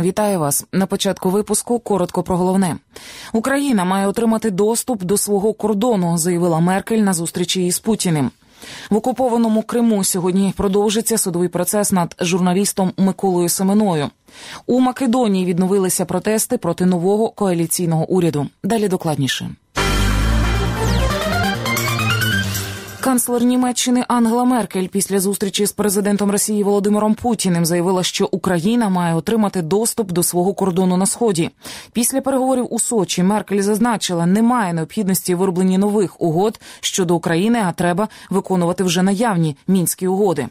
Вітаю вас на початку випуску. Коротко про головне. Україна має отримати доступ до свого кордону, заявила Меркель на зустрічі із Путіним. В окупованому Криму сьогодні продовжиться судовий процес над журналістом Миколою Семеною. У Македонії відновилися протести проти нового коаліційного уряду. Далі докладніше. Канцлер Німеччини Ангела Меркель після зустрічі з президентом Росії Володимиром Путіним заявила, що Україна має отримати доступ до свого кордону на сході. Після переговорів у Сочі Меркель зазначила, немає необхідності вироблення нових угод щодо України, а треба виконувати вже наявні мінські угоди.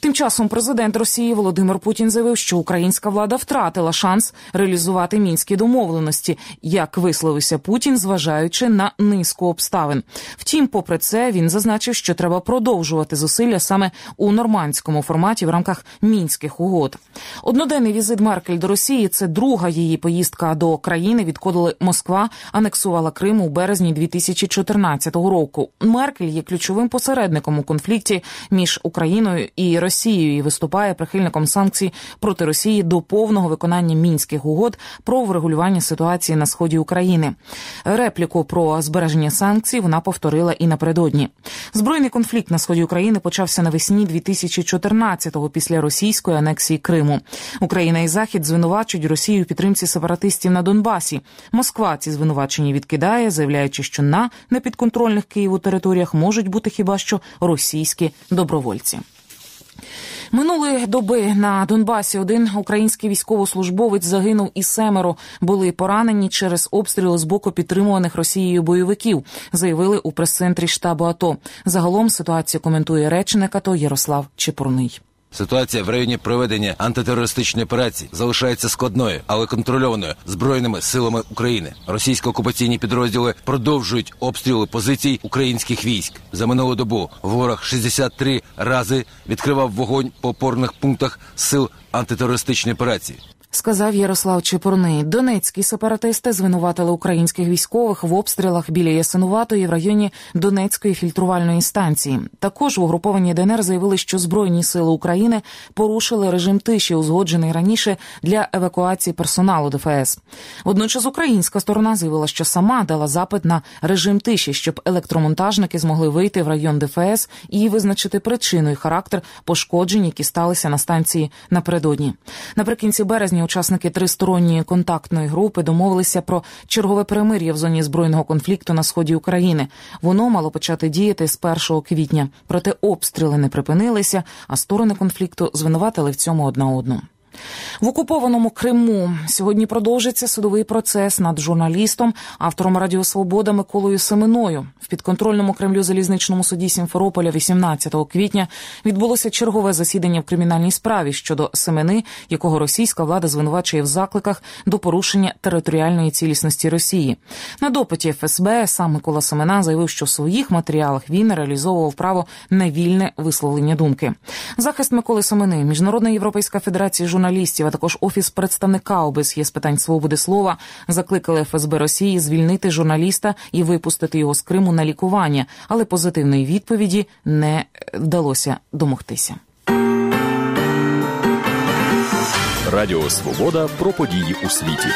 Тим часом президент Росії Володимир Путін заявив, що українська влада втратила шанс реалізувати мінські домовленості, як висловився Путін, зважаючи на низку обставин. Втім, попри це, він зазначив зазначив, що треба продовжувати зусилля саме у нормандському форматі в рамках мінських угод. Одноденний візит Меркель до Росії це друга її поїздка до країни, відколи Москва анексувала Крим у березні 2014 року. Меркель є ключовим посередником у конфлікті між Україною і Росією і виступає прихильником санкцій проти Росії до повного виконання мінських угод про врегулювання ситуації на сході України. Репліку про збереження санкцій вона повторила і напередодні. Збройний конфлікт на сході України почався навесні 2014-го після російської анексії Криму. Україна і Захід звинувачують Росію у підтримці сепаратистів на Донбасі. Москва ці звинувачення відкидає, заявляючи, що на непідконтрольних Києву територіях можуть бути хіба що російські добровольці. Минулої доби на Донбасі один український військовослужбовець загинув і семеро були поранені через обстріли з боку підтримуваних Росією бойовиків. Заявили у прес-центрі штабу АТО. Загалом ситуацію коментує речник АТО Ярослав Чепурний. Ситуація в районі проведення антитерористичної операції залишається складною, але контрольованою збройними силами України. Російсько-окупаційні підрозділи продовжують обстріли позицій українських військ. За минулу добу ворог 63 рази відкривав вогонь по опорних пунктах сил антитерористичної операції сказав Ярослав Чепурний. Донецькі сепаратисти звинуватили українських військових в обстрілах біля Ясинуватої в районі Донецької фільтрувальної станції. Також в угрупованні ДНР заявили, що збройні сили України порушили режим тиші, узгоджений раніше для евакуації персоналу ДФС. Водночас українська сторона заявила, що сама дала запит на режим тиші, щоб електромонтажники змогли вийти в район ДФС і визначити причину і характер пошкоджень, які сталися на станції напередодні. Наприкінці березня сьогодні учасники тристоронньої контактної групи домовилися про чергове перемир'я в зоні збройного конфлікту на сході України. Воно мало почати діяти з 1 квітня. Проте обстріли не припинилися, а сторони конфлікту звинуватили в цьому одна одну. В окупованому Криму сьогодні продовжиться судовий процес над журналістом, автором Радіо Свобода Миколою Семеною. В підконтрольному Кремлю залізничному суді Сімферополя 18 квітня відбулося чергове засідання в кримінальній справі щодо Семени, якого російська влада звинувачує в закликах до порушення територіальної цілісності Росії. На допиті ФСБ сам Микола Семена заявив, що в своїх матеріалах він реалізовував право на вільне висловлення думки. Захист Миколи Семени, міжнародна європейська федерація журналістів а також офіс представника ОБСЄ з питань свободи слова закликали ФСБ Росії звільнити журналіста і випустити його з Криму на лікування, але позитивної відповіді не вдалося домогтися. Радіо Свобода про події у світі.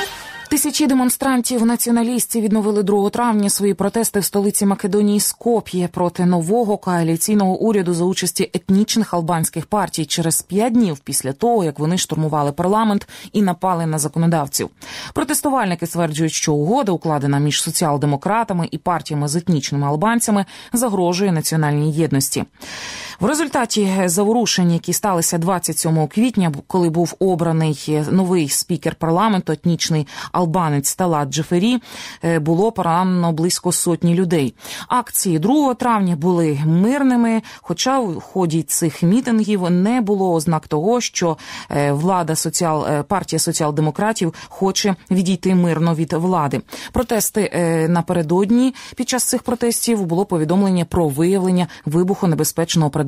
Тисячі демонстрантів націоналістів відновили 2 травня свої протести в столиці Македонії Скоп'є проти нового коаліційного уряду за участі етнічних албанських партій через п'ять днів після того, як вони штурмували парламент і напали на законодавців. Протестувальники стверджують, що угода, укладена між соціал-демократами і партіями з етнічними албанцями, загрожує національній єдності. В результаті заворушень, які сталися 27 квітня, коли був обраний новий спікер парламенту, етнічний албанець Талат Джефері е, було поранено близько сотні людей. Акції 2 травня були мирними, хоча в ході цих мітингів не було ознак того, що е, влада соціал партія соціал-демократів хоче відійти мирно від влади. Протести напередодні під час цих протестів було повідомлення про виявлення вибухонебезпечного